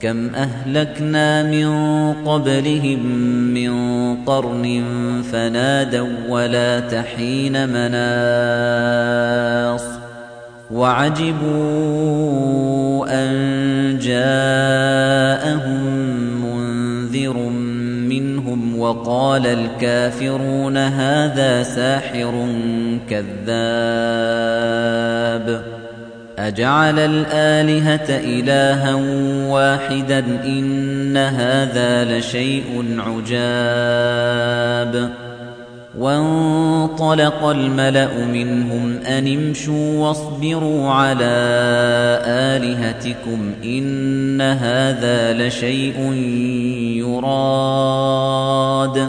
كم أهلكنا من قبلهم من قرن فنادوا ولا تحين مناص وعجبوا أن جاءهم منذر منهم وقال الكافرون هذا ساحر كذاب أجعل الآلهة إلها واحدا إن هذا لشيء عجاب. وانطلق الملأ منهم أن امشوا واصبروا على آلهتكم إن هذا لشيء يراد.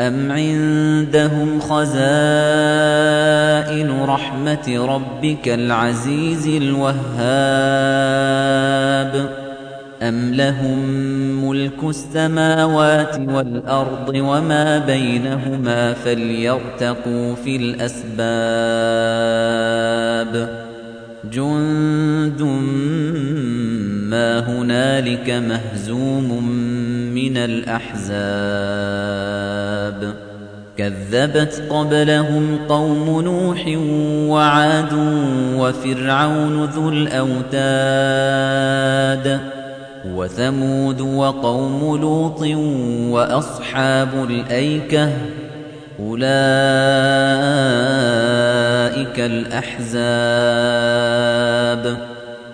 أم عندهم خزائن رحمة ربك العزيز الوهاب أم لهم ملك السماوات والأرض وما بينهما فليرتقوا في الأسباب جند ما هنالك مهزوم من الأحزاب. كذبت قبلهم قوم نوح وعاد وفرعون ذو الأوتاد وثمود وقوم لوط وأصحاب الأيكة. أولئك الأحزاب.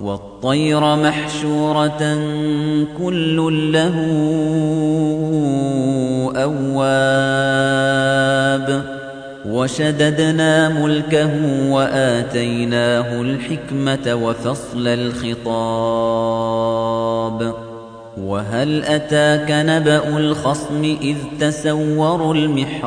والطير محشورة كل له أواب وشددنا ملكه وآتيناه الحكمة وفصل الخطاب وهل أتاك نبأ الخصم إذ تسوروا المحراب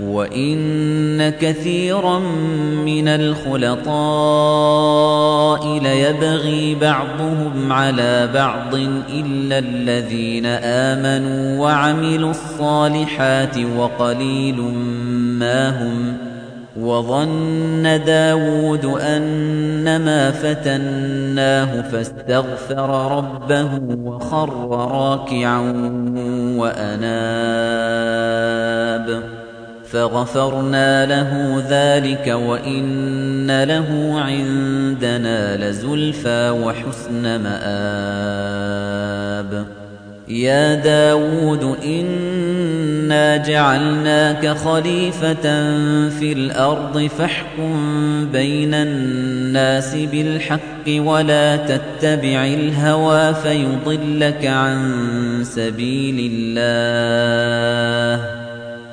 وَإِنَّ كَثِيرًا مِنَ الْخُلَطَاءِ لَيَبْغِي بَعْضُهُمْ عَلَى بَعْضٍ إِلَّا الَّذِينَ آمَنُوا وَعَمِلُوا الصَّالِحَاتِ وَقَلِيلٌ ما هم وظن داود أنما فتناه فاستغفر ربه وخر راكعا وأناب فغفرنا له ذلك وإن له عندنا لزلفى وحسن مآب. يا داود إنا جعلناك خليفة في الأرض فاحكم بين الناس بالحق ولا تتبع الهوى فيضلك عن سبيل الله.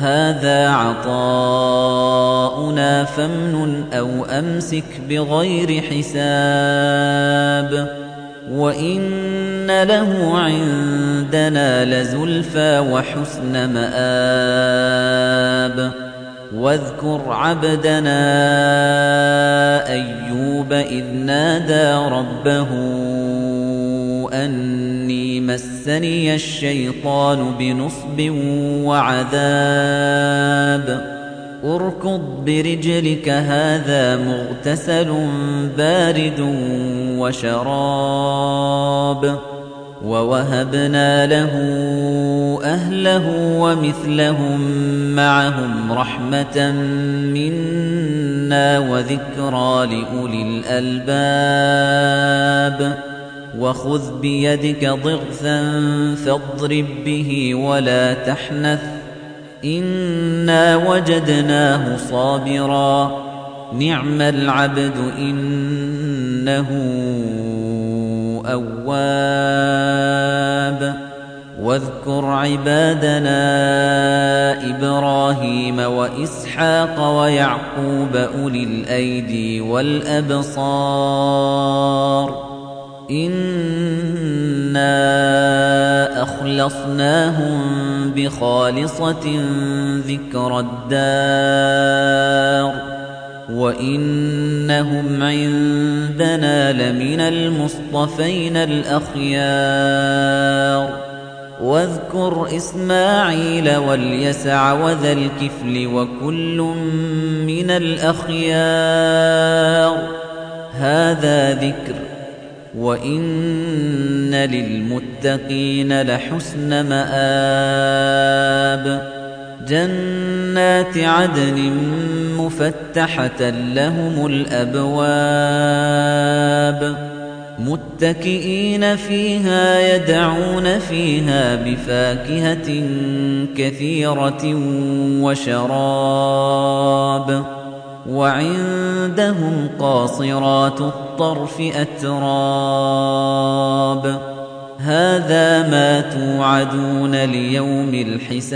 هذا عطاؤنا فامنن أو أمسك بغير حساب وإن له عندنا لزلفى وحسن مآب واذكر عبدنا أيوب إذ نادى ربه أني مسني الشيطان بنصب وعذاب. اركض برجلك هذا مغتسل بارد وشراب. ووهبنا له أهله ومثلهم معهم رحمة منا وذكرى لأولي الألباب. وخذ بيدك ضغثا فاضرب به ولا تحنث. إنا وجدناه صابرا. نعم العبد إنه أواب. واذكر عبادنا إبراهيم وإسحاق ويعقوب أولي الأيدي والأبصار. إنا أخلصناهم بخالصة ذكر الدار وَإِنَّهُمْ عِندَنَا لَمِنَ الْمُصْطَفَيْنَ الْأَخْيَارِ واذكر إسماعيل واليسع وذا الكفل وكل من الأخيار هذا ذكر وإن للمتقين لحسن مآب جنات عدن مفتحة لهم الأبواب متكئين فيها يدعون فيها بفاكهة كثيرة وشراب وعندهم قاصرات الطرف أتراب. هذا ما توعدون ليوم الحساب.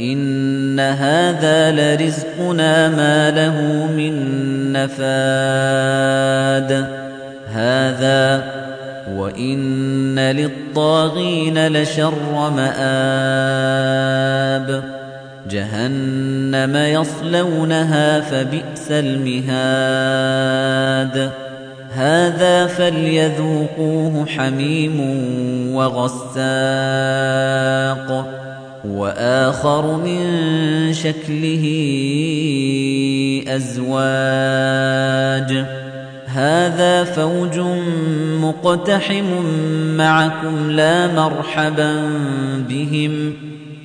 إن هذا لرزقنا ما له من نفاد. هذا وإن للطاغين لشر مآب. جهنم يصلونها فبئس المهاد. هذا فليذوقوه حميم وغساق. وآخر من شكله أزواج. هذا فوج مقتحم معكم لا مرحبا بهم.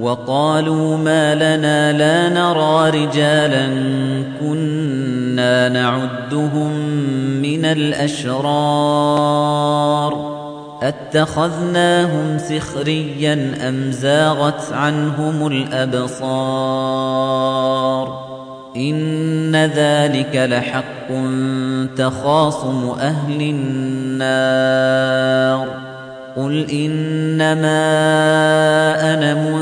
وقالوا ما لنا لا نرى رجالا كنا نعدهم من الأشرار. أتخذناهم سخريا أم زاغت عنهم الأبصار؟ إن ذلك لحق تخاصم أهل النار. قل إنما أنا منذر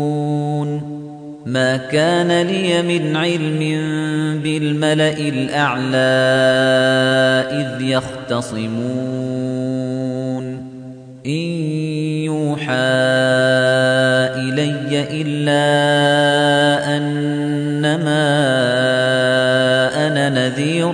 ما كان لي من علم بالملأ الأعلى إذ يختصمون. إن يوحى إلي إلا أنما أنا نذير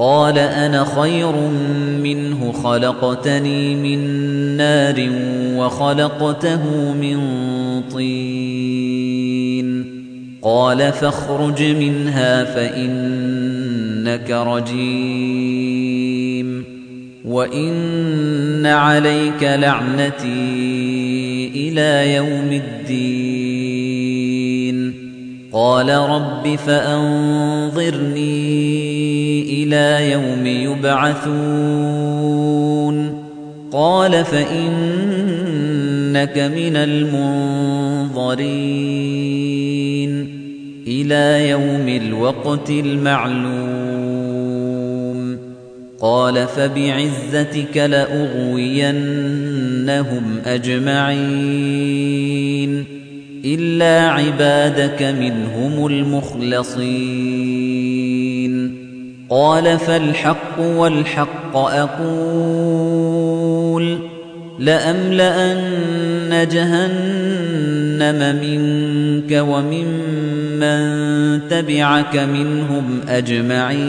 قال أنا خير منه خلقتني من نار وخلقته من طين. قال فاخرج منها فإنك رجيم. وإن عليك لعنتي إلى يوم الدين. قال رب فأنظرني إلى يوم يبعثون. قال فإن إِنَّكَ مِنَ الْمُنظَرِينَ. إِلَى يَوْمِ الْوَقْتِ الْمَعْلُومِ. قَالَ فَبِعِزَّتِكَ لَأُغْوِيَنَّهُمْ أَجْمَعِينَ. إِلَّا عِبَادَكَ مِنْهُمُ الْمُخْلَصِينَ. قَالَ فَالْحَقُّ وَالْحَقَّ أَقُولُ لَأَمْلَأَنَّ جَهَنَّمَ مِنكَ وَمِمَّن تَبِعَكَ مِنْهُمْ أَجْمَعِينَ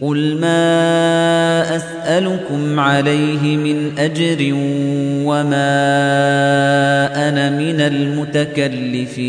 قُلْ مَا أَسْأَلُكُمْ عَلَيْهِ مِنْ أَجْرٍ وَمَا أَنَا مِنَ الْمُتَكَلِّفِينَ